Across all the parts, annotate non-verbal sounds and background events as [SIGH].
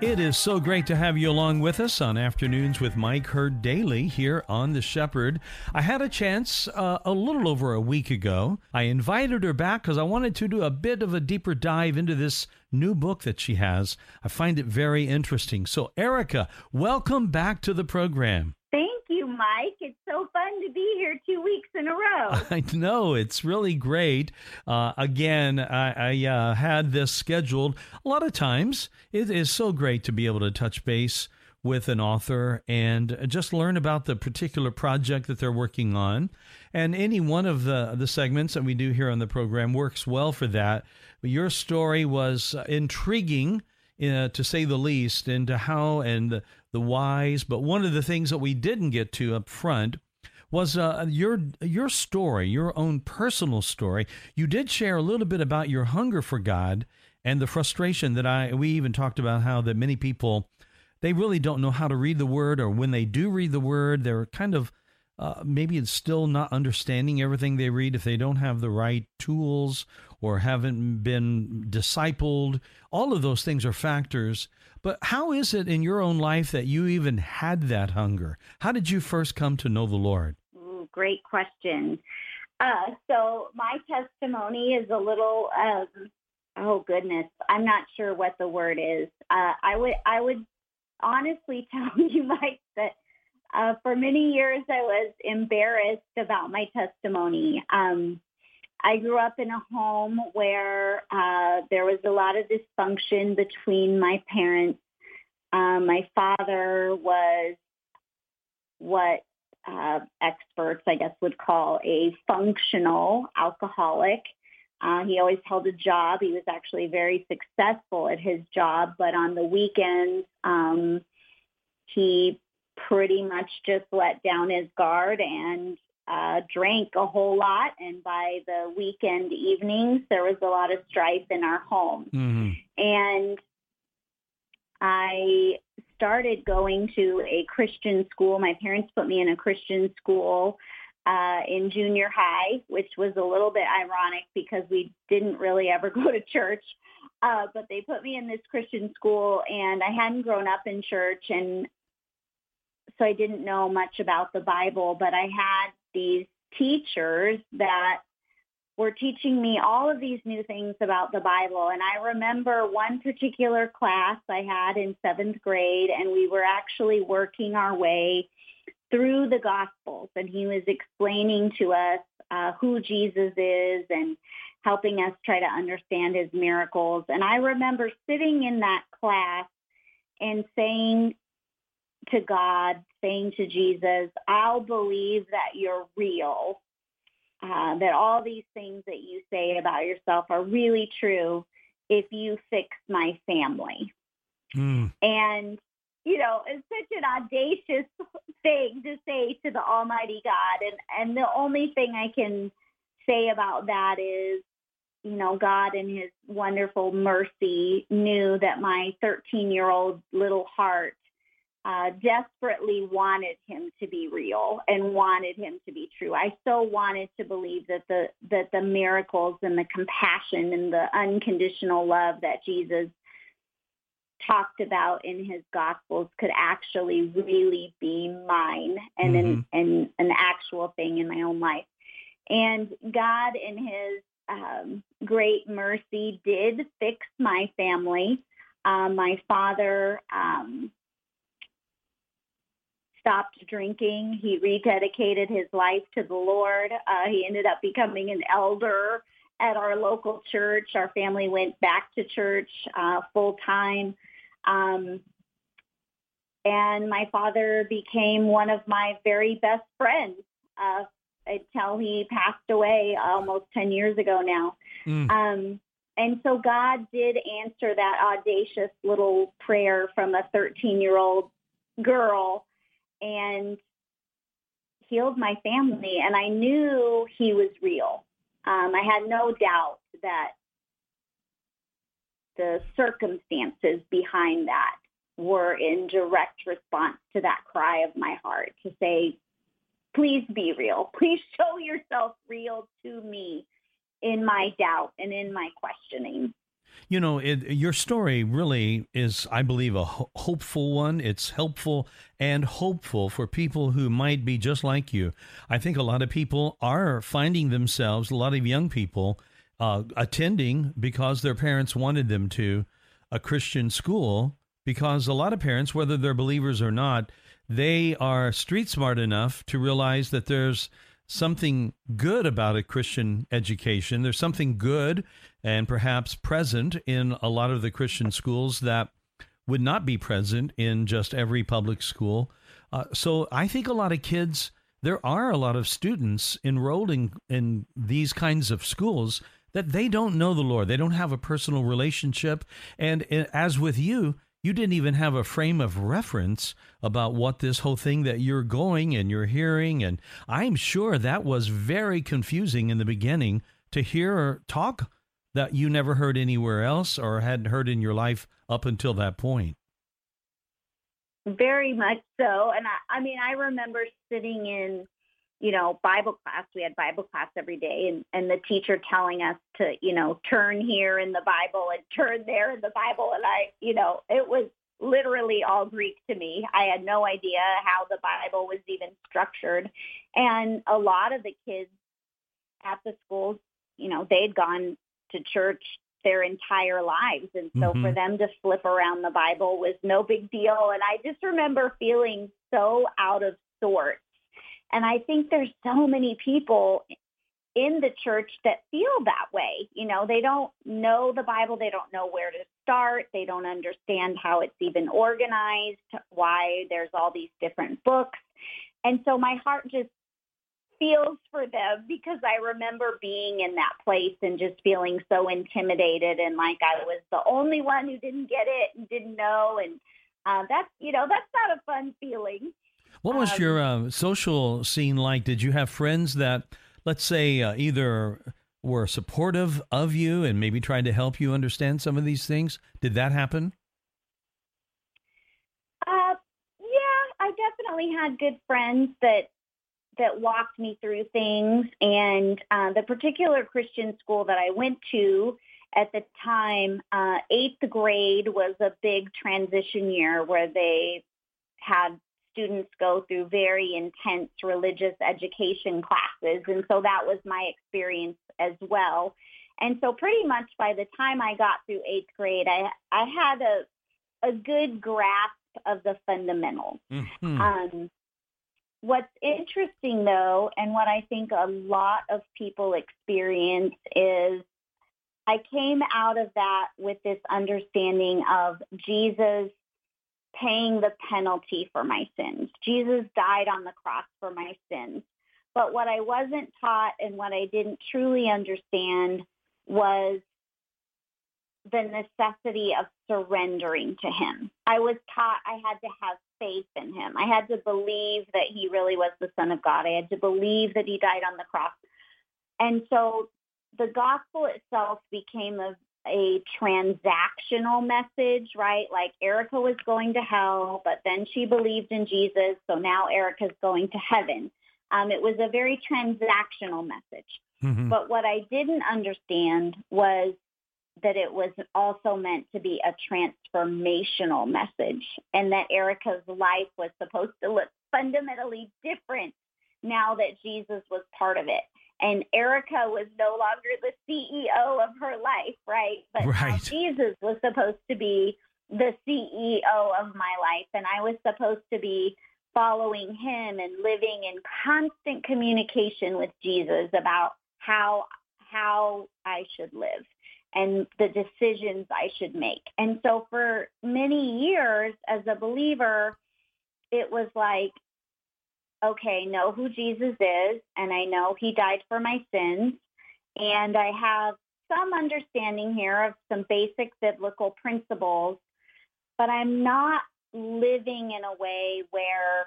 It is so great to have you along with us on Afternoons with Mike Heard Daily here on The Shepherd. I had a chance uh, a little over a week ago. I invited her back because I wanted to do a bit of a deeper dive into this new book that she has. I find it very interesting. So, Erica, welcome back to the program. You, Mike. It's so fun to be here two weeks in a row. [LAUGHS] I know it's really great. Uh, again, I, I uh, had this scheduled a lot of times. It is so great to be able to touch base with an author and just learn about the particular project that they're working on. And any one of the, the segments that we do here on the program works well for that. Your story was intriguing. Uh, to say the least, into how and the, the whys. But one of the things that we didn't get to up front was uh, your your story, your own personal story. You did share a little bit about your hunger for God and the frustration that I we even talked about how that many people they really don't know how to read the word, or when they do read the word, they're kind of uh, maybe it's still not understanding everything they read if they don't have the right tools or haven't been discipled. All of those things are factors. But how is it in your own life that you even had that hunger? How did you first come to know the Lord? Ooh, great question. Uh, so my testimony is a little, um, oh goodness, I'm not sure what the word is. Uh, I would, I would honestly [LAUGHS] tell you, Mike, that uh, for many years, I was embarrassed about my testimony. Um, I grew up in a home where uh, there was a lot of dysfunction between my parents. Um, my father was what uh, experts, I guess, would call a functional alcoholic. Uh, he always held a job. He was actually very successful at his job, but on the weekends, um, he pretty much just let down his guard and uh, drank a whole lot. And by the weekend evenings, there was a lot of strife in our home. Mm-hmm. And I started going to a Christian school. My parents put me in a Christian school uh, in junior high, which was a little bit ironic because we didn't really ever [LAUGHS] go to church. Uh, but they put me in this Christian school, and I hadn't grown up in church, and so I didn't know much about the Bible, but I had these teachers that were teaching me all of these new things about the Bible. And I remember one particular class I had in seventh grade, and we were actually working our way through the Gospels. And he was explaining to us uh, who Jesus is and helping us try to understand his miracles. And I remember sitting in that class and saying to God, saying to Jesus, I'll believe that you're real, uh, that all these things that you say about yourself are really true if you fix my family. Mm. And, you know, it's such an audacious [LAUGHS] thing to say to the Almighty God. And, and the only thing I can say about that is, you know, God in his wonderful mercy knew that my 13 year old little heart uh, desperately wanted him to be real and wanted him to be true. I so wanted to believe that the that the miracles and the compassion and the unconditional love that Jesus talked about in his gospels could actually really be mine and mm-hmm. an, and an actual thing in my own life. And God in his um, great mercy did fix my family. Um, my father um, stopped drinking. He rededicated his life to the Lord. Uh, he ended up becoming an elder at our local church. Our family went back to church uh, full time. Um, and my father became one of my very best friends uh, until he passed away almost 10 years ago now. Mm. Um, and so God did answer that audacious little prayer from a 13 year old girl and healed my family, and I knew He was real. Um, I had no doubt that the circumstances behind that were in direct response to that cry of my heart to say, please be real. [LAUGHS] Please show yourself real to me in my doubt and in my questioning. You know, it, your story really is, I believe, a ho- hopeful one. It's helpful and hopeful for people who might be just like you. I think a lot of people are finding themselves, a lot of young people, uh, attending because their parents wanted them to a Christian school. Because a lot of parents, whether they're believers or not, they are street smart enough to realize that there's something good about a Christian education. There's something good and perhaps present in a lot of the Christian schools that would not be present in just every public school. Uh, so I think a lot of kids, there are a lot of students enrolled in, in these kinds of schools that they don't know the Lord. They don't have a personal relationship. And eh, as with you, you didn't even have a frame of reference about what this whole thing that you're going and you're hearing. And I'm sure that was very confusing in the beginning to hear talk that you never heard anywhere else or hadn't heard in your life up until that point. Very much so. And I, I mean, I remember sitting in you know, Bible class. We had Bible class every day, and, and the teacher telling us to, you know, turn here in the Bible and turn there in the Bible. And I, you know, it was literally all Greek to me. I had no idea how the Bible was even structured. And a lot of the kids at the schools, you know, they'd gone to church their entire lives. And so mm-hmm. for them to flip around the Bible was no big deal. And I just remember feeling so out of sorts and I think there's so many people in the church that feel that way. You know, they don't know the Bible, they don't know where to start, they don't understand how it's even organized, why there's all these different books. And so my heart just feels for them [LAUGHS] because I remember being in that place and just feeling so intimidated and like I was the only one who didn't get it and didn't know. And uh, that's, you know, that's not a fun feeling. What was um, your uh, social scene like? Did you have friends that, let's say, uh, either were supportive of you and maybe tried to help you understand some of these things? Did that happen? Uh, yeah, I definitely had good friends that that walked me through things. And uh, the particular Christian school that I went to at the time, uh, eighth grade was a big transition year where they had students go through very intense religious education classes. And so that was my experience as well. And so pretty much by the time I got through eighth grade, I, I had a, a good grasp of the fundamentals. Mm-hmm. Um, what's interesting though, and what I think a lot of people experience is I came out of that with this understanding of Jesus paying the penalty for my sins. Jesus died on the cross for my sins. But what I wasn't taught and what I didn't truly understand was the necessity of surrendering to him. I was taught I had to have faith in him. I had to believe that he really was the Son of God. I had to believe that he died on the cross. And so the gospel itself became a a transactional message, right? Like Erica was going to hell, but then she believed in Jesus, so now Erica's going to heaven. Um, it was a very transactional message. Mm-hmm. But what I didn't understand was that it was also meant to be a transformational message and that Erica's life was supposed to look fundamentally different now that Jesus was part of it and Erica was no longer the CEO of her life, right? But right. Jesus was supposed to be the CEO of my life, and I was supposed to be following him and living in constant communication with Jesus about how how I should live and the decisions I should make. And so for many years as a believer, it was like okay, know who Jesus is, and I know he died for my sins, and I have some understanding here of some basic biblical principles, but I'm not living in a way where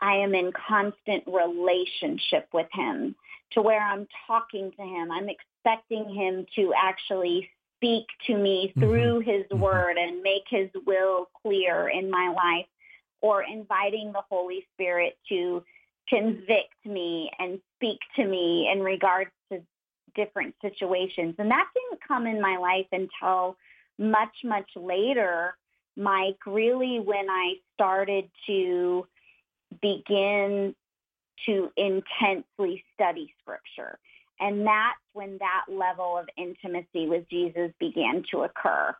I am in constant relationship with him to where I'm talking to him. I'm expecting him to actually speak to me mm-hmm. through mm-hmm. his word and make his will clear in my life or inviting the Holy Spirit to convict me and speak to me in regards to different situations. And that didn't come in my life until much, much later, Mike, really when I started to begin to intensely study scripture. And that's when that level of intimacy with Jesus began to occur.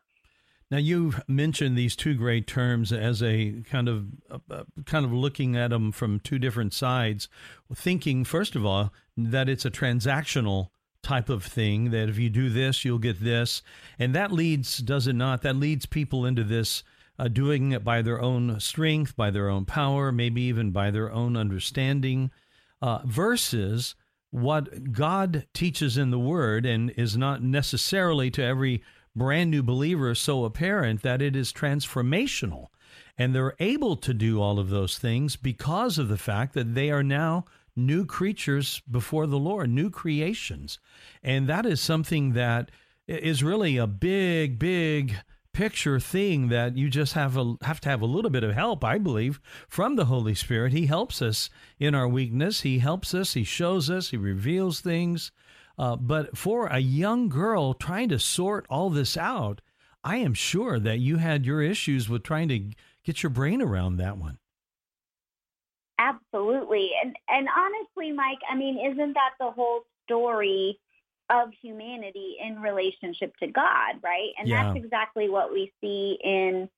Now you've mentioned these two great terms as a kind of uh, kind of looking at them from two different sides, thinking first of all that it's a transactional type of thing that if you do this you'll get this, and that leads does it not? That leads people into this uh, doing it by their own strength, by their own power, maybe even by their own understanding, uh, versus what God teaches in the Word and is not necessarily to every brand new believer so apparent that it is transformational. And they're able to do all of those things because of the fact that they are now new creatures before the Lord, new creations. And that is something that is really a big, big picture thing that you just have a, have to have a little bit of help, I believe, from the Holy Spirit. He helps us in our weakness. He helps us. He shows us. He reveals things. Uh, but for a young girl trying to sort all this out, I am sure that you had your issues with trying to get your brain around that one. Absolutely. And and honestly, Mike, I mean, isn't that the whole story of humanity in relationship to God, right? And yeah. that's exactly what we see in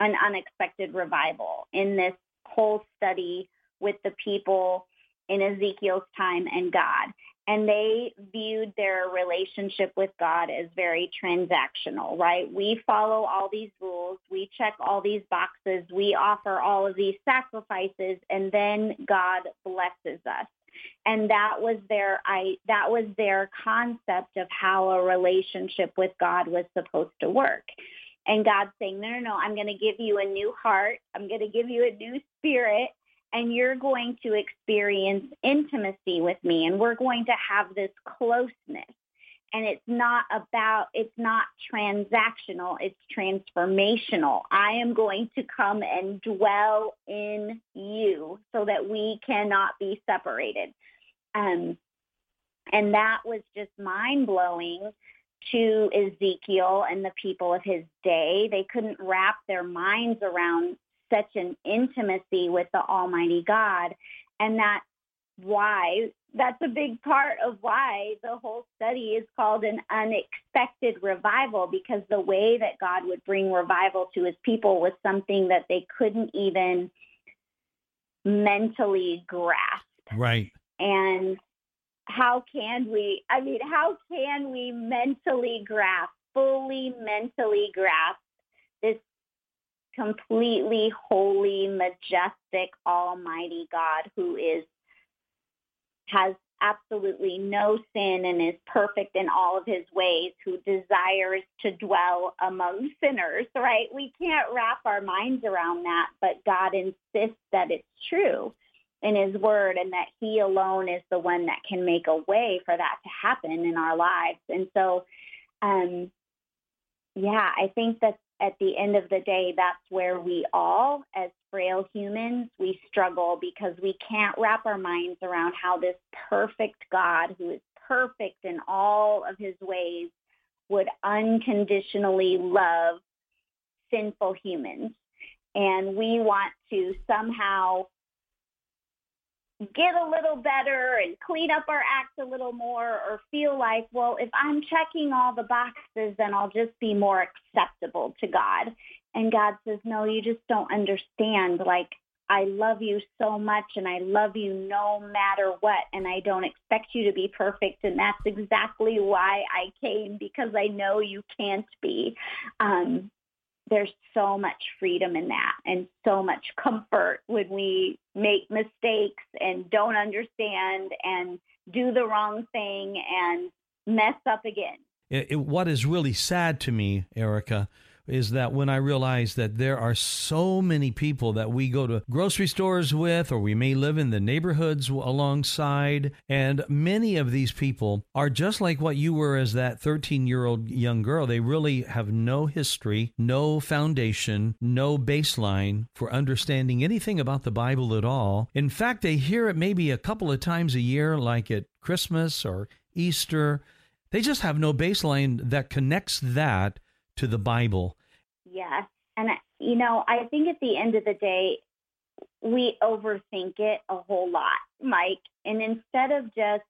an unexpected revival in this whole study with the people in Ezekiel's time and God. And they viewed their relationship with God as very transactional, right? We follow all these rules. We check all these boxes. We offer all of these sacrifices and then God blesses us and that was their I that was their concept of how a relationship with God was supposed to work. And God's saying, no, no, no, I'm going to give you a new heart. I'm going to give you a new spirit and you're going to experience intimacy with me and we're going to have this closeness. And it's not about it's not transactional it's transformational. I am going to come and dwell in you so that we cannot be separated. Um, and that was just mind blowing to ezekiel and the people of his day. They couldn't wrap their minds around such an intimacy with the almighty god and that why that's a big part of why the whole study is called an unexpected revival because the way that God would bring revival to his people was something that they couldn't even mentally grasp. Right. And how can we, I mean, how can we mentally grasp, fully mentally grasp this completely holy, majestic, almighty God who is has absolutely no sin and is perfect in all of his ways, who desires to dwell among sinners, right? We can't wrap our minds around that, but God insists that it's true in his word and that he alone is the one that can make a way for that to happen in our lives. And so, um, yeah, I think that at the end of the day, that's where we all, as frail humans, we struggle because we can't wrap our minds around how this perfect God, who is perfect in all of his ways, would unconditionally love sinful humans. And we want to somehow get a little better and clean up our act a little more or feel like, well, if I'm checking all the boxes, then I'll just be more acceptable to God. And God says, no, you just don't understand. Like, I love you so much and I love you no matter what. And I don't expect you to be perfect. And that's exactly why I came because I know you can't be. Um, there's so much freedom in that and so much comfort when we make mistakes and don't understand and do the wrong thing and mess up again. It, it, what is really sad to me, Erica, is that when I realize that there are so many people that we go to grocery stores with, or we may live in the neighborhoods alongside, and many of these people are just like what you were as that 13 year old young girl. They really have no history, no foundation, no baseline for understanding anything about the Bible at all. In fact, they hear it maybe a couple of times a year, like at Christmas or Easter. They just have no baseline that connects that to the Bible. Yes. And, you know, I think at the end of the day, we overthink it a whole lot, Mike. And instead of just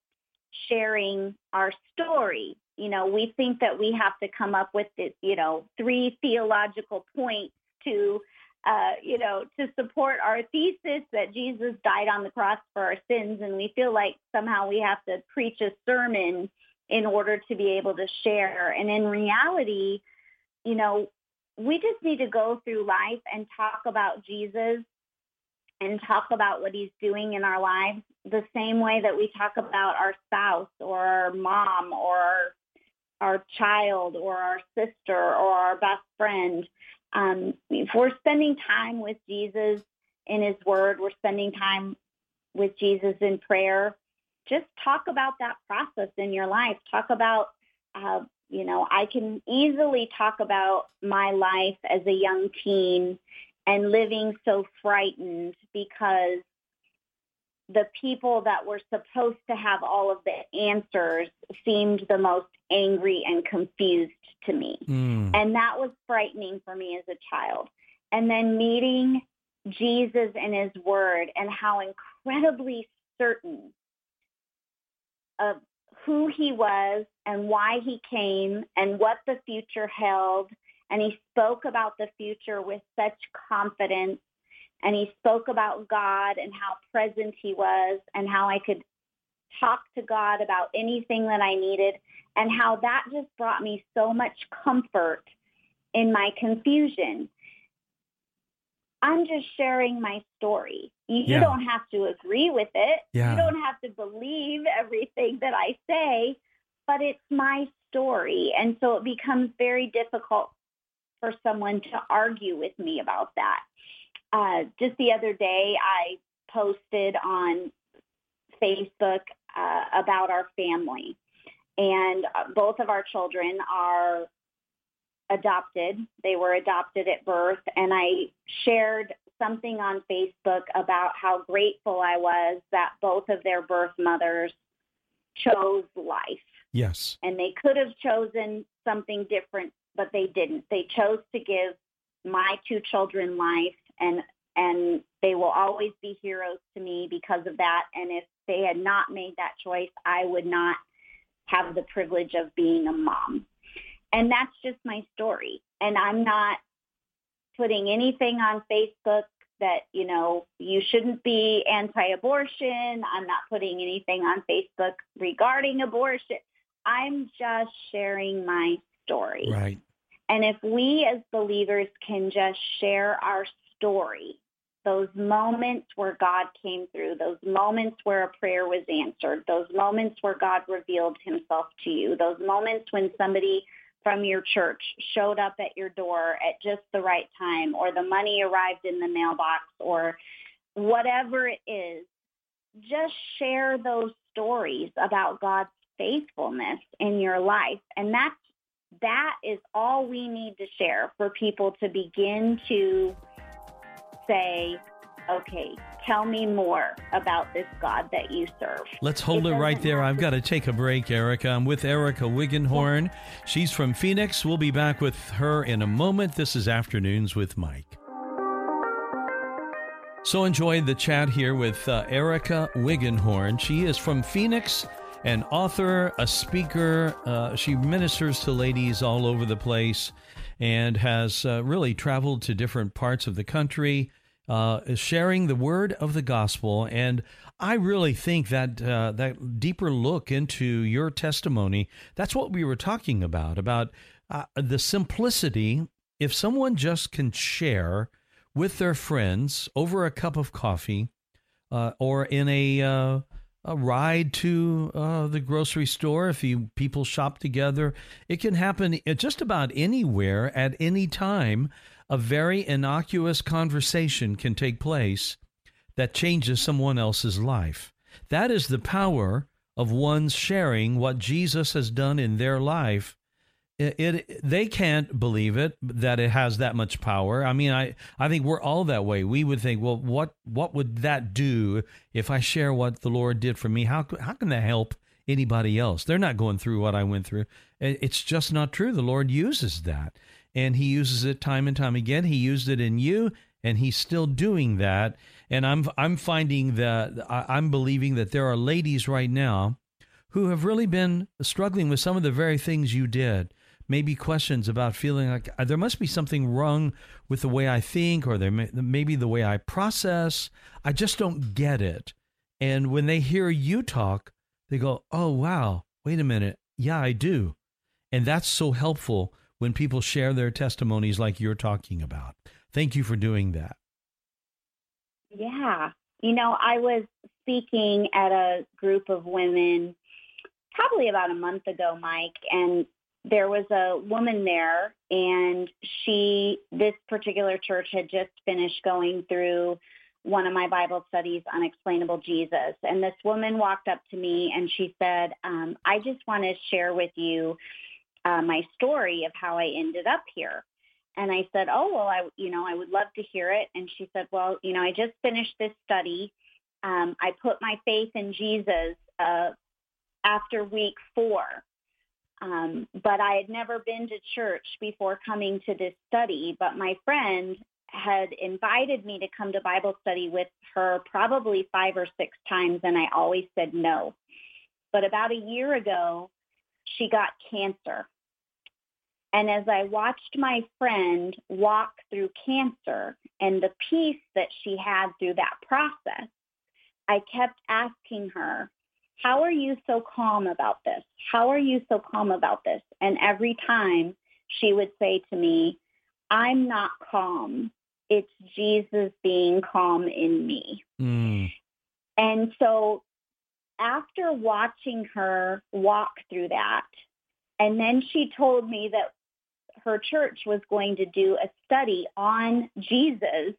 sharing our story, you know, we think that we have to come up with this, you know, three theological points to, uh, you know, to support our thesis that Jesus died on the cross for our sins. And we feel like somehow we have to preach a sermon in order to be able to share. And in reality, you know, we just need to go through life and talk about Jesus and talk about what he's doing in our lives the same way that we talk about our spouse or our mom or our child or our sister or our best friend. Um, if we're spending time with Jesus in his word, we're spending time with Jesus in prayer, just talk about that process in your life. Talk about uh, you know, I can easily talk about my life as a young teen and living so frightened because the people that were supposed to have all of the answers seemed the most angry and confused to me. Mm. And that was frightening for me as a child. And then meeting Jesus and his word and how incredibly certain of who he was and why he came and what the future held. And he spoke about the future with such confidence. And he spoke about God and how present he was and how I could talk to God about anything that I needed and how that just brought me so much comfort in my confusion. I'm just sharing my story. You, yeah. you, don't have to agree with it. Yeah. You don't have to believe everything that I say, but it's my story. And so it becomes very difficult for someone to argue with me about that. Uh, just the other day, I posted on Facebook uh, about our family. And uh, both of our children are adopted. They were adopted at birth. And I shared something on Facebook about how grateful I was that both of their birth mothers chose life. Yes. And they could have chosen something different, but they didn't. They chose to give my two children life and and they will always be heroes to me because of that. And if they had not made that choice, I would not have the privilege of being a mom. And that's just my story. And I'm not putting anything on Facebook that, you know, you shouldn't be anti-abortion. I'm not putting anything on Facebook regarding abortion. I'm just sharing my story. Right. And if we as believers can just share our story, those moments where God came through, those moments where a prayer was answered, those moments where God revealed himself to you, those moments when somebody from your church showed up at your door at just the right time or the money arrived in the mailbox or whatever it is, just share those stories about God's faithfulness in your life. And that's that is all we need to share for people to begin to say, okay, tell me more about this God that you serve. Let's hold it, it right there. I've got to take a break, Erica. I'm with Erica Wiggenhorn. She's from Phoenix. We'll be back with her in a moment. This is Afternoons with Mike. So enjoy the chat here with uh, Erica Wiggenhorn. She is from Phoenix, an author, a speaker. Uh, she ministers to ladies all over the place and has uh, really traveled to different parts of the country uh, sharing the word of the gospel. And I really think that uh, that deeper look into your testimony, that's what we were talking about, about uh, the simplicity. If someone just can share with their friends over a cup of coffee uh, or in a uh, a ride to uh, the grocery store, if you people shop together. It can happen just about anywhere at any time. A very innocuous conversation can take place that changes someone else's life. That is the power of one's sharing what Jesus has done in their life it, it, they can't believe it that it has that much power. I mean, I I think we're all that way. We would think, well, what what would that do if I share what the Lord did for me? How how can that help anybody else? They're not going through what I went through. It's just not true. The Lord uses that, and He uses it time and time again. He used it in you, and He's still doing that. And I'm I'm finding that I'm believing that there are ladies right now who have really been struggling with some of the very things you did maybe questions about feeling like uh, there must be something wrong with the way I think or there may, maybe the way I process. I just don't get it. And when they hear you talk, they go, "Oh wow, wait a minute. Yeah, I do." And that's so helpful when people share their testimonies like you're talking about. Thank you for doing that. Yeah. You know, I was speaking at a group of women probably about a month ago, Mike, and there was a woman there and she this particular church had just finished going through one of my bible studies unexplainable jesus and this woman walked up to me and she said um, i just want to share with you uh, my story of how i ended up here and i said oh well i you know i would love to hear it and she said well you know i just finished this study um, i put my faith in jesus uh, after week four um, but I had never been to church before coming to this study. But my friend had invited me to come to Bible study with her probably five or six times, and I always said no. But about a year ago, she got cancer. And as I watched my friend walk through cancer and the peace that she had through that process, I kept asking her, how are you so calm about this? How are you so calm about this? And every time she would say to me, I'm not calm. It's Jesus being calm in me. Mm. And so after watching her walk through that, and then she told me that her church was going to do a study on Jesus,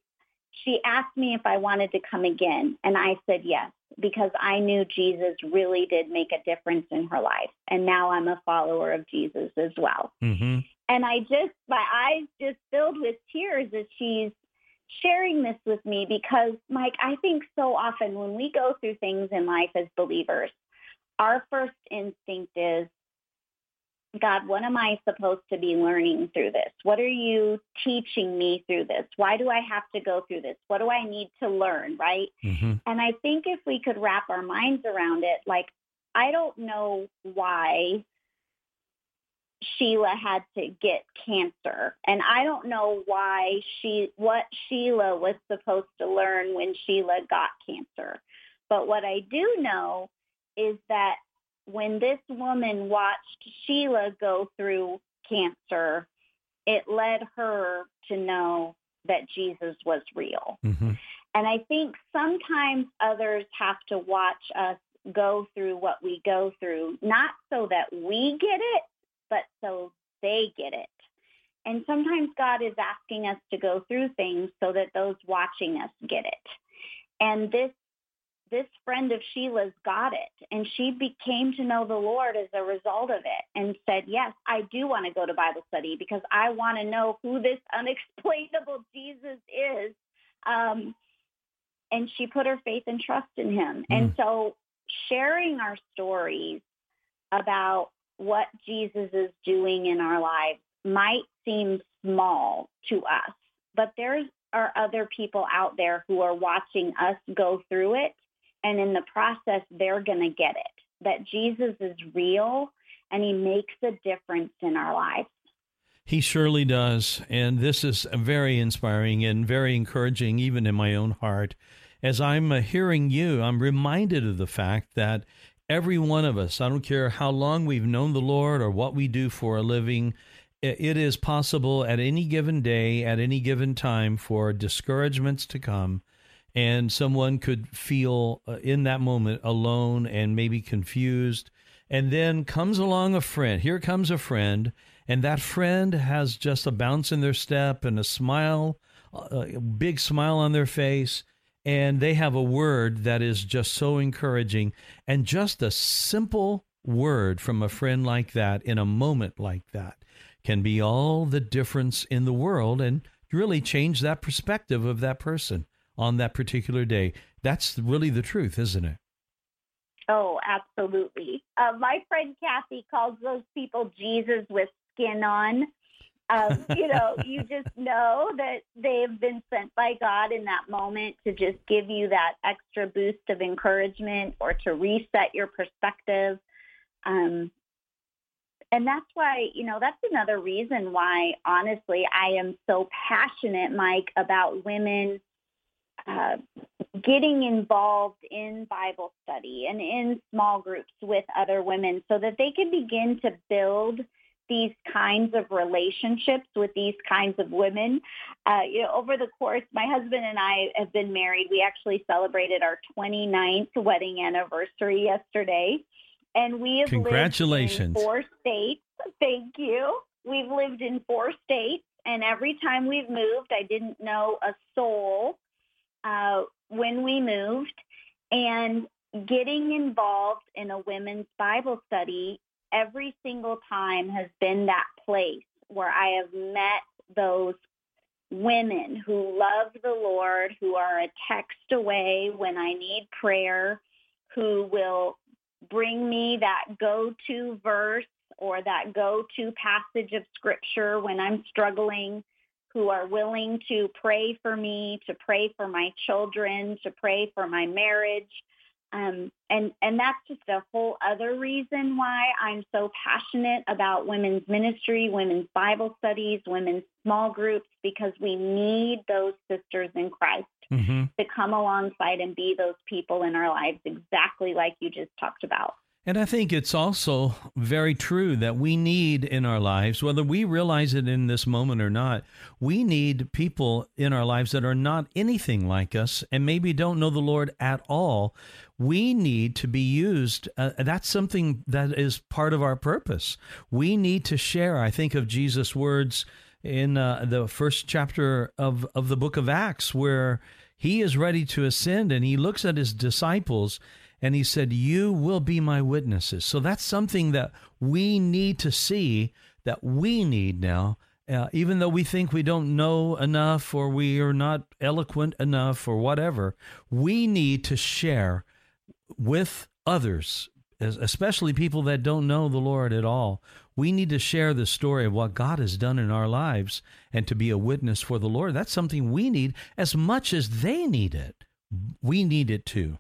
she asked me if I wanted to come again. And I said yes because I knew Jesus really did make a difference in her life. And now I'm a follower of Jesus as well. Mm-hmm. And I just, my eyes just filled with tears as she's sharing this with me because, Mike, I think so often when we go through things in life as believers, our first instinct is, God, what am I supposed to be learning through this? What are you teaching me through this? Why do I have to go through this? What do I need to learn? Right. Mm-hmm. And I think if we could wrap our minds around it, like, I don't know why Sheila had to get cancer. And I don't know why she, what Sheila was supposed to learn when Sheila got cancer. But what I do know is that when this woman watched Sheila go through cancer, it led her to know that Jesus was real. Mm-hmm. And I think sometimes others have to watch us go through what we go through, not so that we get it, but so they get it. And sometimes God is asking us to go through things so that those watching us get it. And this this friend of Sheila's got it. And she became to know the Lord as a result of it and said, Yes, I do want to go to Bible study because I want to know who this [LAUGHS] unexplainable Jesus is. Um, and she put her faith and trust in him. Mm. And so sharing our stories about what Jesus is doing in our lives might seem small to us, but there are other people out there who are watching us go through it and in the process, they're going to get it that Jesus is real and he makes a difference in our lives. He surely does. And this is very inspiring and very encouraging, even in my own heart. As I'm hearing you, I'm reminded of the fact that every one of us, I don't care how long we've known the Lord or what we do for a living, it is possible at any given day, at any given time, for discouragements to come and someone could feel uh, in that moment alone and maybe confused. And then comes along a friend. Here comes a friend, and that friend has just a bounce in their step and a smile, a big smile on their face. And they have a word that is just so encouraging. And just a simple word from a friend like that in a moment like that can be all the difference in the world and really change that perspective of that person on that particular day. That's really the truth, isn't it? Oh, absolutely. Uh, my friend Kathy calls those people Jesus with skin on. Um, you know, you just know that they've been sent by God in that moment to just give you that extra boost of encouragement or to reset your perspective. Um, and that's why, you know, that's another reason why, honestly, I am so passionate, Mike, about women uh, getting involved in Bible study and in small groups with other women so that they can begin to build these kinds of relationships with these kinds of women. Uh, you know, over the course, my husband and I have been married. We actually celebrated our 29th wedding anniversary yesterday. And we have Congratulations. lived in four states. Thank you. We've lived in four states. And every time we've moved, I didn't know a soul uh, when we moved. And getting involved in a women's Bible study every single time has been that place where I have met those women who love the Lord, who are a text away when I need prayer, who will bring me that go to verse or that go to passage of scripture when I'm struggling, who are willing to pray for me, to pray for my children, to pray for my marriage. Um, and and that's just a whole other reason why I'm so passionate about women's ministry, women's Bible studies, women's small groups, because we need those sisters in Christ mm-hmm. to come alongside and be those people in our lives, exactly like you just talked about. And I think it's also very true that we need in our lives, whether we realize it in this moment or not, we need people in our lives that are not anything like us and maybe don't know the Lord at all. We need to be used. Uh, that's something that is part of our purpose. We need to share. I think of Jesus' words in uh, the first chapter of, of the book of Acts, where he is ready to ascend and he looks at his disciples and he said, You will be my witnesses. So that's something that we need to see, that we need now. Uh, even though we think we don't know enough or we are not eloquent enough or whatever, we need to share with others, especially people that don't know the Lord at all. We need to share the story of what God has done in our lives and to be a witness for the Lord. That's something we need as much as they need it. We need it too.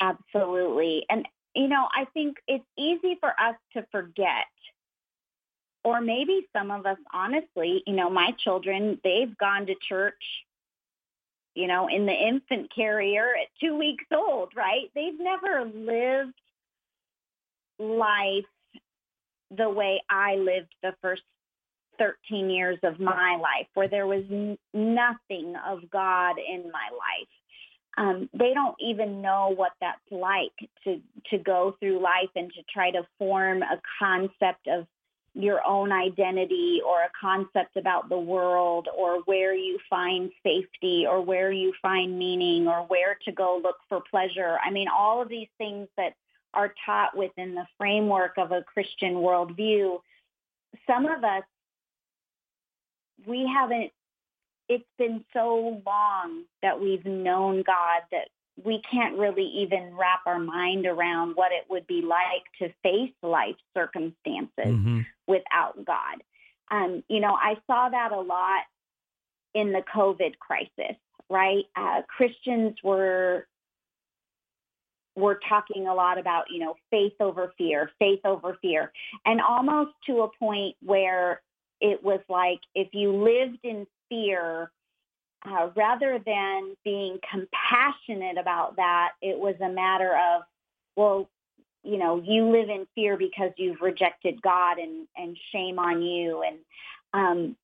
Absolutely. And, you know, I think it's easy for us to forget. Or maybe some of us, honestly, you know, my children, they've gone to church, you know, in the infant carrier at two weeks old, right? They've never lived life the way I lived the first 13 years of my life, where there was n- nothing of God in my life um, they don't even know what that's like to to go through life and to try to form a concept of your own identity or a concept about the world or where you find safety or where you find meaning or where to go look for pleasure. I mean, all of these things that are taught within the framework of a Christian worldview, some of us, we haven't it's been so long that we've known God that we can't really even wrap our mind around what it would be like to face life circumstances mm-hmm. without God. Um, you know, I saw that a lot in the COVID crisis, right? Uh, Christians were were talking a lot about, you know, faith over fear, faith over fear, and almost to a point where it was like if you lived in fear, uh, rather than being compassionate about that, it was a matter of, well, you know, you live in fear because you've rejected God and, and shame on you. And, um,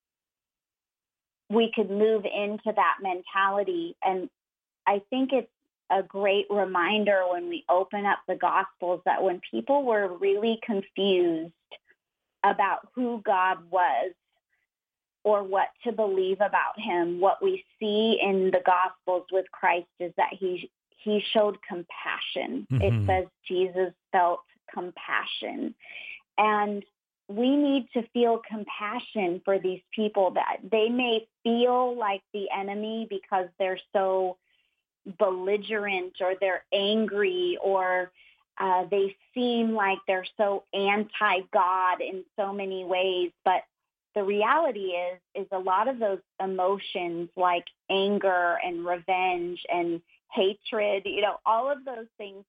we could move into that mentality. And I think it's a great reminder when we open up the Gospels that when people were really confused about who God was or what to believe about him, what we see in the Gospels with Christ is that he he showed compassion. Mm-hmm. It says Jesus felt compassion. And we need to feel compassion for these people that they may feel like the enemy because they're so belligerent or they're angry or uh, they seem like they're so anti-God in so many ways. But the reality is, is a lot of those emotions like anger and revenge and hatred, you know, all of those things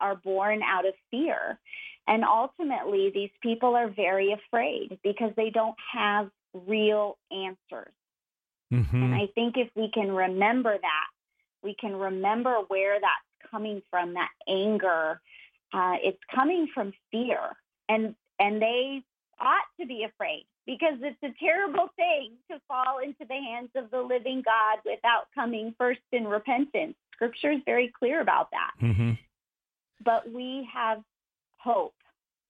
are born out of fear. And ultimately, these people are very afraid because they don't have real answers. Mm-hmm. And I think if we can remember that, we can remember where that's coming from, that anger, uh, it's coming from fear. And, and they ought to be afraid because it's a terrible thing to fall into the hands of the living God without coming first in repentance. Scripture is very clear about that. Mm-hmm. But we have hope.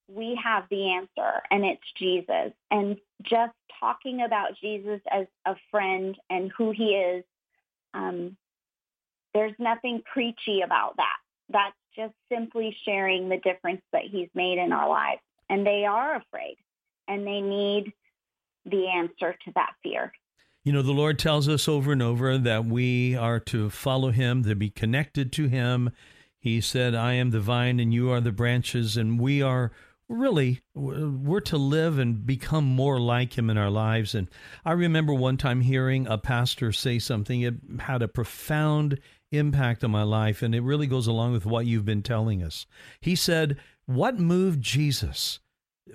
We have the answer, and it's Jesus. And just talking about Jesus as a friend and who he is, um, there's nothing preachy about that. That's just simply sharing the difference that he's made in our lives. And they are afraid and they need the answer to that fear. You know, the Lord tells us over and over that we are to follow Him, to be connected to Him. He said, I am the vine and you are the branches, and we are really we're to live and become more like him in our lives and i remember one time hearing a pastor say something it had a profound impact on my life and it really goes along with what you've been telling us he said what moved jesus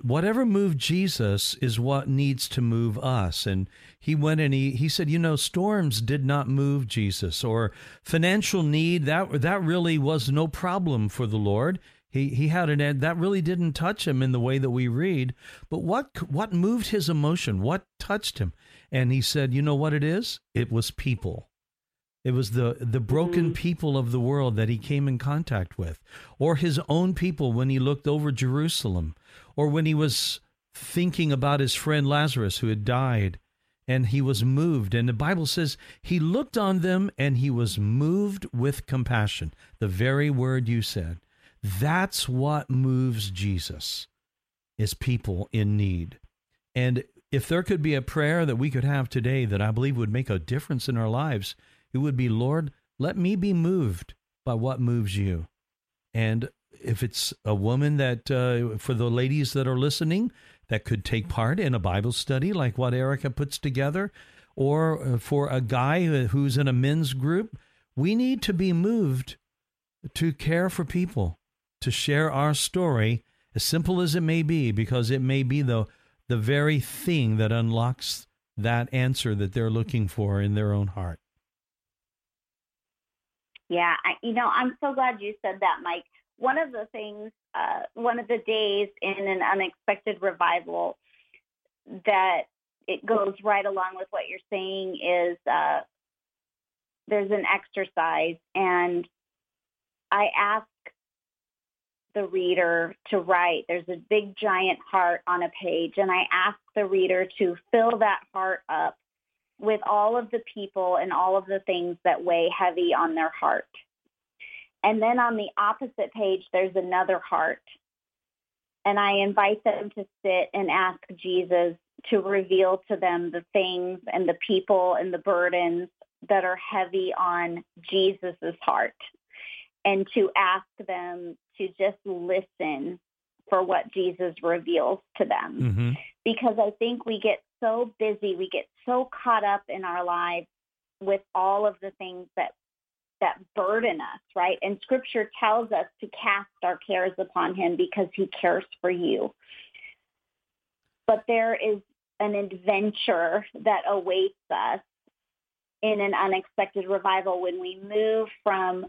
whatever moved Jesus is what needs to move us. And he went and he, he said, you know, storms did not move Jesus or financial need. That, that really was no problem for the Lord. He, he had an ed that really didn't touch him in the way that we read. But what, what moved his emotion? What touched him? And he said, you know what it is? It was people. It was the, the broken mm-hmm. people of the world that he came in contact with, or his own people when he looked over Jerusalem, or when he was thinking about his friend Lazarus who had died and he was moved. And the Bible says he looked on them and he was moved with compassion. The very word you said. That's what moves Jesus, is people in need. And if there could be a prayer that we could have today that I believe would make a difference in our lives, it would be, Lord, let me be moved by what moves you. And if it's a woman that, uh, for the ladies that are listening, that could take part in a Bible study like what Erica puts together, or uh, for a guy who's in a men's group, we need to be moved to care for people, to share our story, as simple as it may be, because it may be the, the very thing that unlocks that answer that they're looking for in their own heart. Yeah, I, you know, I'm so glad you said that, Mike. One of the things, uh, one of the days in an unexpected revival that it goes right along with what you're saying is uh, there's an exercise, and I ask the reader to write. There's a big giant heart on a page, and I ask the reader to fill that heart up with all of the people and all of the things that weigh heavy on their heart. And then on the opposite page, there's another heart. And I invite them to sit and ask Jesus to reveal to them the things and the people and the burdens that are heavy on Jesus's heart and to ask them to just listen for what Jesus reveals to them. Mm-hmm. Because I think we get so busy, we get so caught up in our lives with all of the things that that burden us, right? And scripture tells us to cast our cares upon him because he cares for you. But there is an adventure that awaits us in an unexpected revival when we move from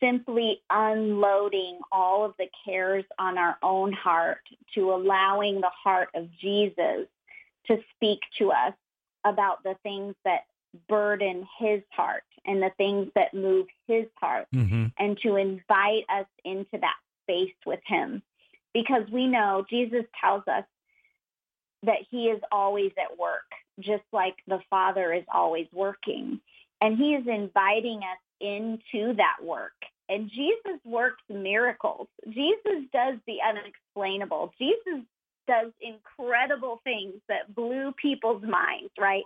simply unloading all of the cares on our own heart to allowing the heart of Jesus to speak to us about the things that burden his heart and the things that move his heart Mm-hmm. and to invite us into that space with him. Because we know Jesus tells us that he is always at work just like the father is always working. And he is inviting us into that work. And Jesus works miracles. Jesus does the unexplainable. Jesus does incredible things that blew people's minds right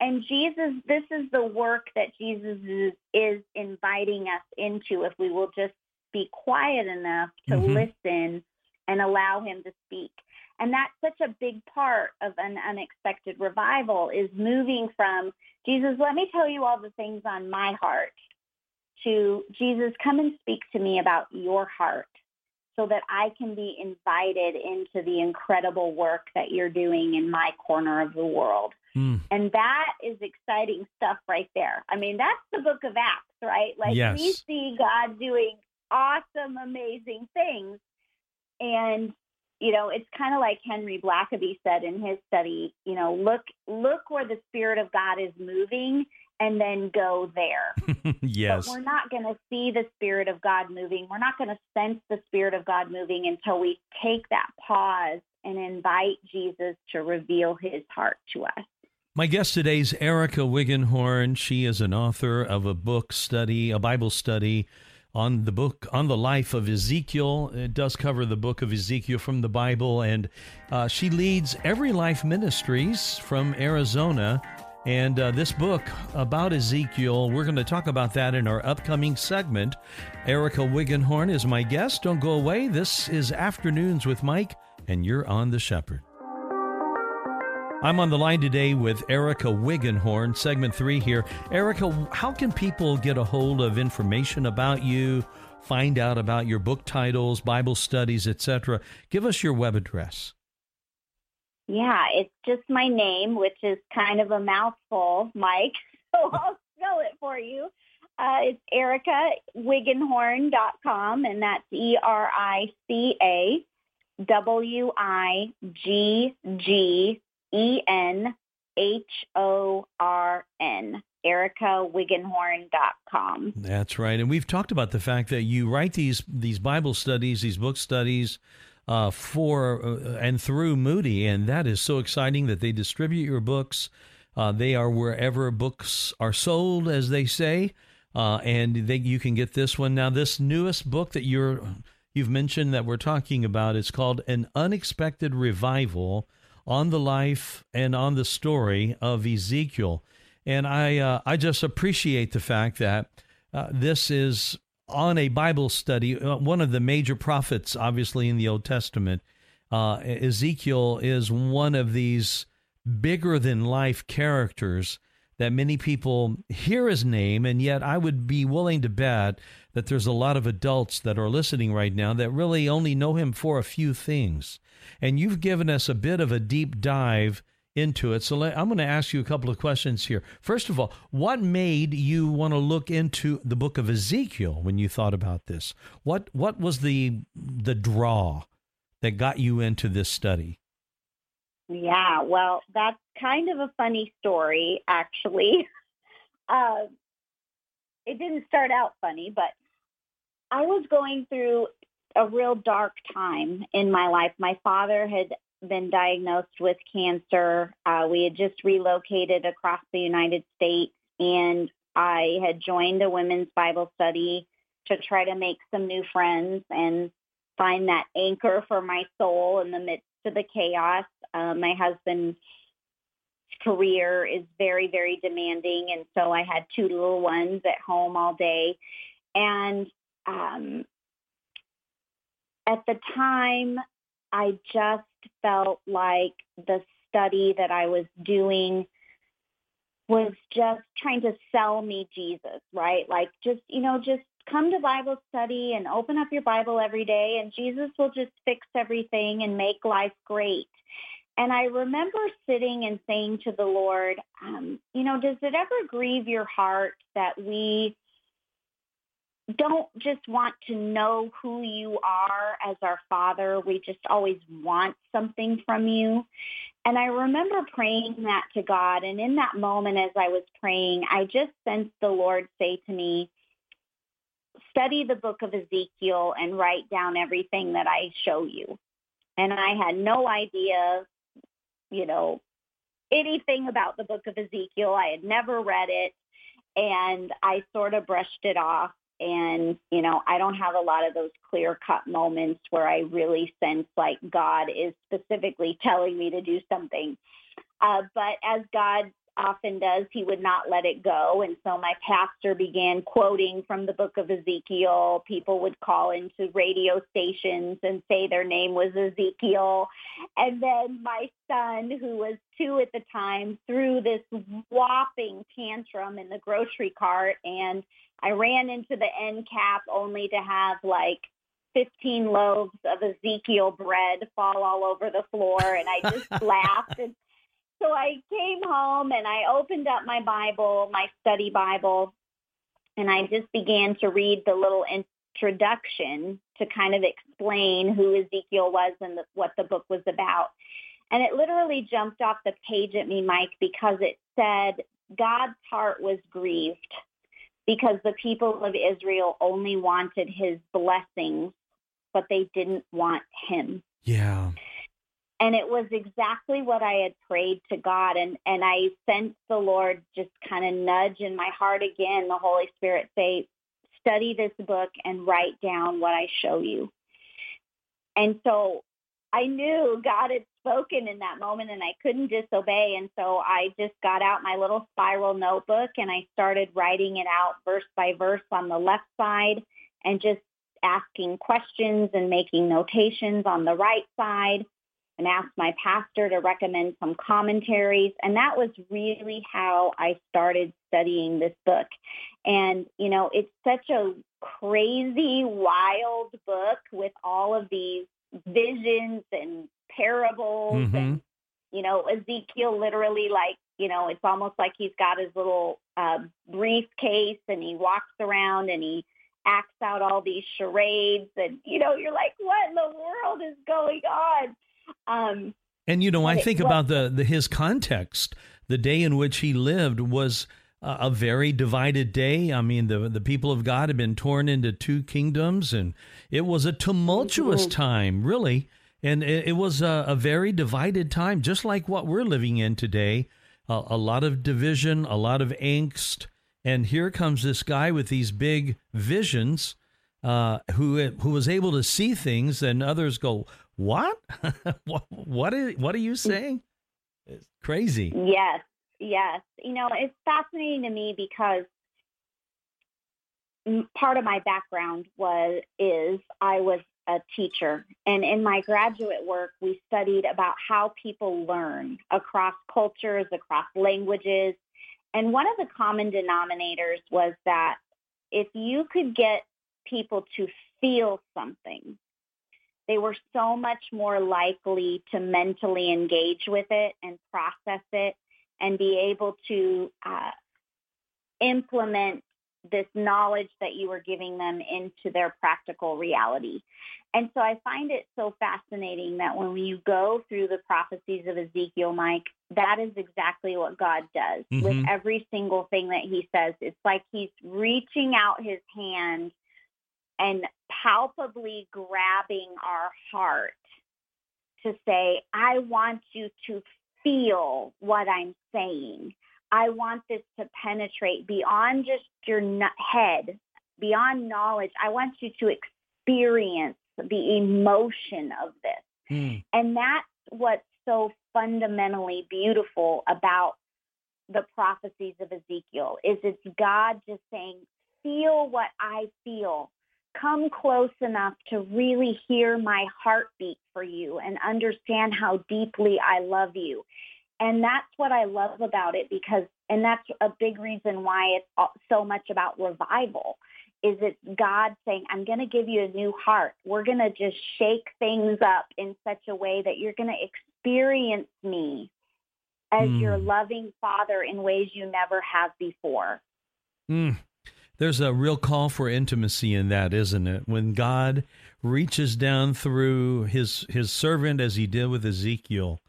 and Jesus, this is the work that Jesus is, is inviting us into if we will just be quiet enough to Mhm. listen and allow him to speak. And that's such a big part of an unexpected revival is moving from Jesus, let me tell you all the things on my heart to Jesus, come and speak to me about your heart so that I can be invited into the incredible work that you're doing in my corner of the world. Mm. And that is exciting stuff right there. I mean, that's the book of Acts, right? Like we see God doing awesome, amazing things. And you know, it's kind of like Henry Blackaby said in his study, you know, look look where the spirit of God is moving and then go there. [LAUGHS] yes. But we're not going to see the Spirit of God moving. We're not going to sense the Spirit of God moving until we take that pause and invite Jesus to reveal his heart to us. My guest today is Erica Wiggenhorn. She is an author of a book study, a Bible study on the book on the life of Ezekiel. It does cover the book of Ezekiel from the Bible, and uh, she leads Every Life Ministries from Arizona. And uh, this book about Ezekiel, we're going to talk about that in our upcoming segment. Erica Wiggenhorn is my guest. Don't go away. This is Afternoons with Mike, and you're on The Shepherd. I'm on the line today with Erica Wiggenhorn, segment three here. Erica, how can people get a hold of information about you, find out about your book titles, Bible studies, etc.? Give us your web address. Yeah, it's just my name, which is kind of a mouthful, Mike. [LAUGHS] So I'll spell it for you. Uh, it's ericawiggenhorn.com, and that's E R I C A W I G G E N H O R N. ericawiggenhorn.com. That's right. And we've talked about the fact that you write these these Bible studies, these book studies uh, for uh, and through Moody, and that is so exciting that they distribute your books. Uh, they are wherever books are sold, as they say, uh, and they, you can get this one now. This newest book that you're you've mentioned that we're talking about is called "An Unexpected Revival." On the life and on the story of Ezekiel, and I uh, I just appreciate the fact that uh, this is on a Bible study. Uh, one of the major prophets, obviously in the Old Testament, uh, Ezekiel is one of these bigger than life characters that many people hear his name, and yet I would be willing to bet that there's a lot of adults that are listening right now that really only know him for a few things. And you've given us a bit of a deep dive into it. So let, I'm going to ask you a couple of questions here. First of all, what made you want to look into the book of Ezekiel when you thought about this? What what was the the draw that got you into this study? Yeah, well, that's kind of a funny story, actually. [LAUGHS] Uh, it didn't start out funny, but I was going through a real dark time in my life. My father had been diagnosed with cancer. Uh, we had just relocated across the United States, and I had joined a women's Bible study to try to make some new friends and find that anchor for my soul in the midst of the chaos. Uh, my husband's career is very, very demanding, and so I had two little ones at home all day. And um, at the time, I just felt like the study that I was doing was just trying to sell me Jesus, right? Like just, you know, just come to Bible study and open up your Bible every day and Jesus will just fix everything and make life great. And I remember sitting and saying to the Lord, um, you know, does it ever grieve your heart that we don't just want to know who you are as our Father? We just always want something from you. And I remember praying that to God. And in that moment, as I was praying, I just sensed the Lord say to me, study the book of Ezekiel and write down everything that I show you. And I had no idea, you know, anything about the book of Ezekiel. I had never read it. And I sort of brushed it off. And, you know, I don't have a lot of those clear cut moments where I really sense like God is specifically telling me to do something. Uh, but as God often does, he would not let it go. And so my pastor began quoting from the book of Ezekiel. People would call into radio stations and say their name was Ezekiel. And then my son, who was two at the time, threw this whopping tantrum in the grocery cart. And I ran into the end cap only to have like 15 loaves of Ezekiel bread fall all over the floor. And I just [LAUGHS] laughed and so I came home and I opened up my Bible, my study Bible, and I just began to read the little introduction to kind of explain who Ezekiel was and the, what the book was about. And it literally jumped off the page at me, Mike, because it said God's heart was grieved because the people of Israel only wanted his blessings, but they didn't want him. Yeah and it was exactly what I had prayed to God. And, and I sensed the Lord just kind of nudge in my heart again, the Holy Spirit say, study this book and write down what I show you. And so I knew God had spoken in that moment and I couldn't disobey. And so I just got out my little spiral notebook and I started writing it out verse by verse on the left side and just asking questions and making notations on the right side and asked my pastor to recommend some commentaries. And that was really how I started studying this book. And, you know, it's such a crazy, wild book with all of these visions and parables mm-hmm. and, you know, Ezekiel literally like, you know, it's almost like he's got his little uh, briefcase and he walks around and he acts out all these charades and, you know, you're like, what in the world is going on? Um, and you know, I think about the, the his context. The day in which he lived was a very divided day. I mean, the the people of God had been torn into two kingdoms, and it was a tumultuous mm-hmm. time, really. And it, it was a, a, very divided time, just like what we're living in today. A, lot of division, a lot of angst, and here comes this guy with these big visions, uh, who who was able to see things, and others go, what? [LAUGHS] what? What is? What are you saying? It's crazy. Yes, yes. You know, it's fascinating to me because part of my background was is I was a teacher, and in my graduate work, we studied about how people learn across cultures, across languages, and one of the common denominators was that if you could get people to feel something, they were so much more likely to mentally engage with it and process it and be able to uh, implement this knowledge that you were giving them into their practical reality. And so I find it so fascinating that when you go through the prophecies of Ezekiel, Mike, that is exactly what God does mm-hmm. with every single thing that he says. It's like he's reaching out his hand and palpably grabbing our heart to say, I want you to feel what I'm saying. I want this to penetrate beyond just your head, beyond knowledge. I want you to experience the emotion of this. Mm. And that's what's so fundamentally beautiful about the prophecies of Ezekiel is it's God just saying, feel what I feel come close enough to really hear my heartbeat for you and understand how deeply I love you. And that's what I love about it because, and that's a big reason why it's so much about revival is it God saying, I'm going to give you a new heart. We're going to just shake things up in such a way that you're going to experience me as mm. your loving father in ways you never have before. Mm. There's a real call for intimacy in that, isn't it? When God reaches down through his his servant as he did with Ezekiel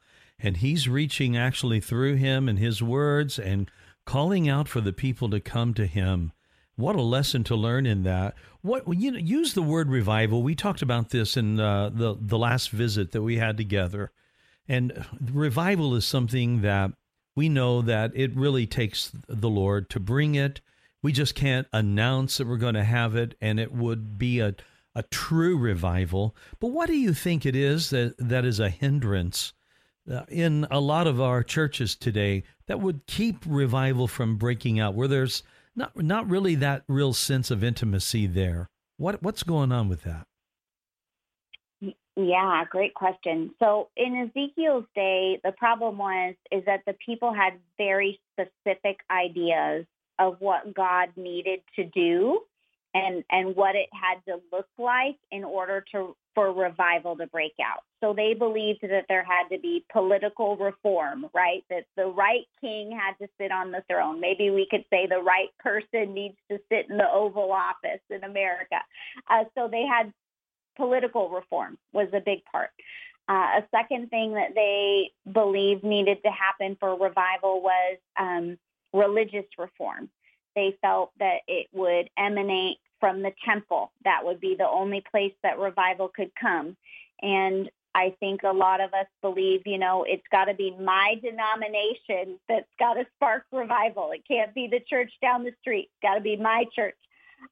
and He's reaching actually through Him and His words and calling out for the people to come to Him. What a lesson to learn in that. What you know, use the word revival. We talked about this in uh, the the last visit that we had together, and revival is something that we know that it really takes the Lord to bring it. We just can't announce that we're going to have it, and it would be a a true revival. But what do you think it is that that is a hindrance Uh, in a lot of our churches today that would keep revival from breaking out? Where there's not not really that real sense of intimacy there. What what's going on with that? Yeah, great question. So in Ezekiel's day, the problem was is that the people had very specific ideas of what God needed to do and and what it had to look like in order to for revival to break out. So they believed that there had to be political reform, right? That the right king had to sit on the throne. Maybe we could say the right person needs to sit in the Oval Office in America. Uh, so they had political reform was a big part. Uh, a second thing that they believed needed to happen for revival was um, religious reform. They felt that it would emanate from the temple. That would be the only place that revival could come. And I think a lot of us believe, you know, it's got to be my denomination that's got to spark revival. It can't be the church down the street. It's got to be my church.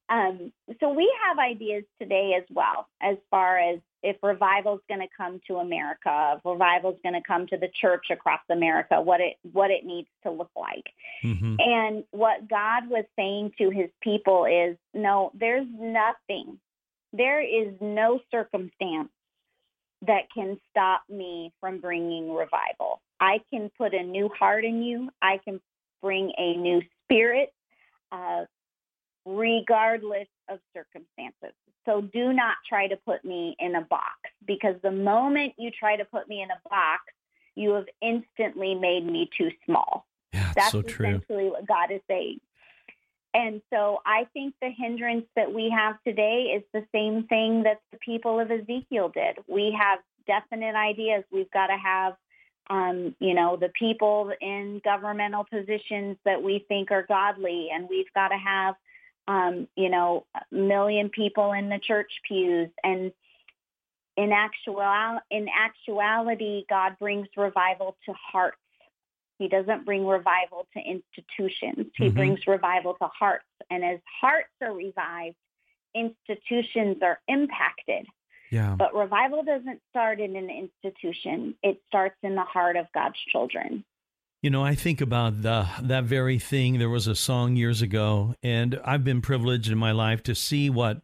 Um, so we have ideas today as well, as far as if revival is going to come to America, if revival is going to come to the church across America, what it what it needs to look like. Mm-hmm. And what God was saying to His people is, no, there's nothing, there is no circumstance that can stop me from bringing revival. I can put a new heart in you. I can bring a new spirit. Uh, regardless of circumstances. So do not try to put me in a box because the moment you try to put me in a box, you have instantly made me too small. Yeah, That's so essentially what God is saying. And so I think the hindrance that we have today is the same thing that the people of Ezekiel did. We have definite ideas. We've got to have, um, you know, the people in governmental positions that we think are godly, and we've got to have um, you know, a million people in the church pews. And in actual in actuality, God brings revival to hearts. He doesn't bring revival to institutions. He mm-hmm. brings revival to hearts. And as hearts are revived, institutions are impacted. Yeah. But revival doesn't start in an institution. It starts in the heart of God's children. You know, I think about the, that very thing. There was a song years ago, and I've been privileged in my life to see what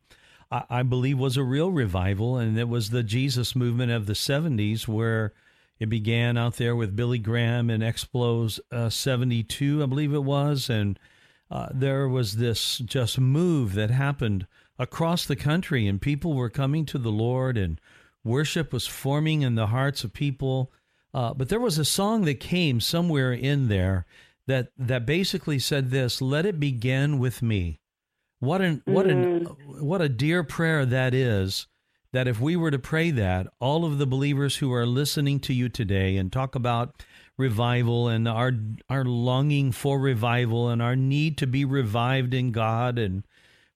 I, I believe was a real revival, and it was the Jesus movement of the 70s, where it began out there with Billy Graham and Explos uh, 72, I believe it was. And uh, there was this just move that happened across the country, and people were coming to the Lord, and worship was forming in the hearts of people uh, but there was a song that came somewhere in there that that basically said this: "Let it begin with me." What an what an mm. what a dear prayer that is. That if we were to pray that, all of the believers who are listening to you today and talk about revival and our our longing for revival and our need to be revived in God and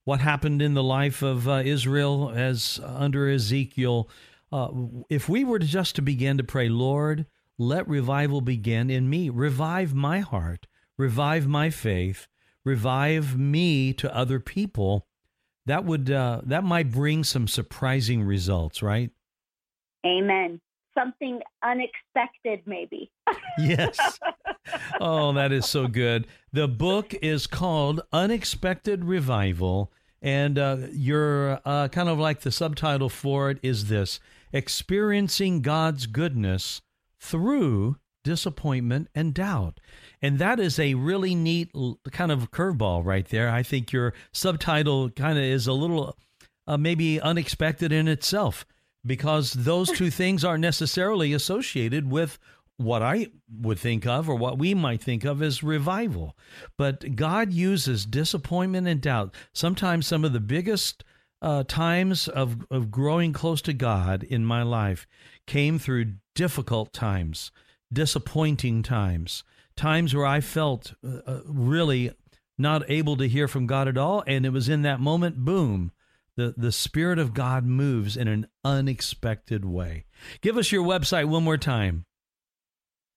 what happened in the life of uh, Israel as under Ezekiel uh, if we were to just to begin to pray, Lord, let revival begin in me. Revive my heart, revive my faith, revive me to other people. That would uh, that might bring some surprising results, right? Amen. Something unexpected, maybe. [LAUGHS] yes. Oh, that is so good. The book is called Unexpected Revival, and uh, you're uh, kind of like the subtitle for it is this experiencing God's goodness through disappointment and doubt. And that is a really neat kind of curveball right there. I think your subtitle kind of is a little uh, maybe unexpected in itself because those two things aren't necessarily associated with what I would think of or what we might think of as revival. But God uses disappointment and doubt. Sometimes some of the biggest uh, times of, of growing close to God in my life came through difficult times, disappointing times, times where I felt uh, uh, really not able to hear from God at all. And it was in that moment, boom, the, the Spirit of God moves in an unexpected way. Give us your website one more time.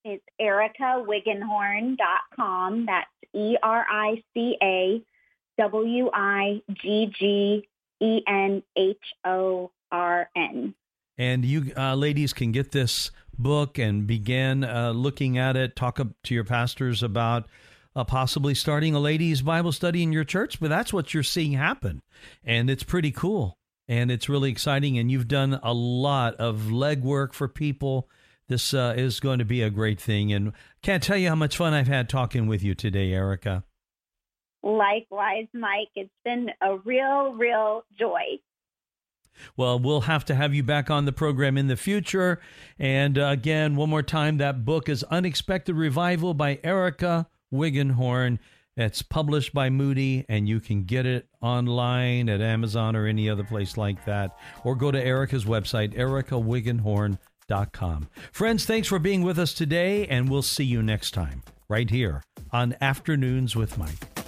It's ericawiggenhorn.com. That's E R I C A W I G G E N H O R N. And you uh, ladies can get this book and begin uh, looking at it. Talk to your pastors about uh, possibly starting a ladies' Bible study in your church, but that's what you're seeing happen. And it's pretty cool. And it's really exciting. And you've done a lot of legwork for people. This uh, is going to be a great thing. And can't tell you how much fun I've had talking with you today, Erica. Likewise, Mike. It's been a real, real joy. Well, we'll have to have you back on the program in the future. And uh, again, one more time, that book is Unexpected Revival by Erica Wiggenhorn. It's published by Moody, and you can get it online at Amazon or any other place like that. Or go to Erica's website, ericawiggenhorn.com. Friends, thanks for being with us today, and we'll see you next time, right here on Afternoons with Mike.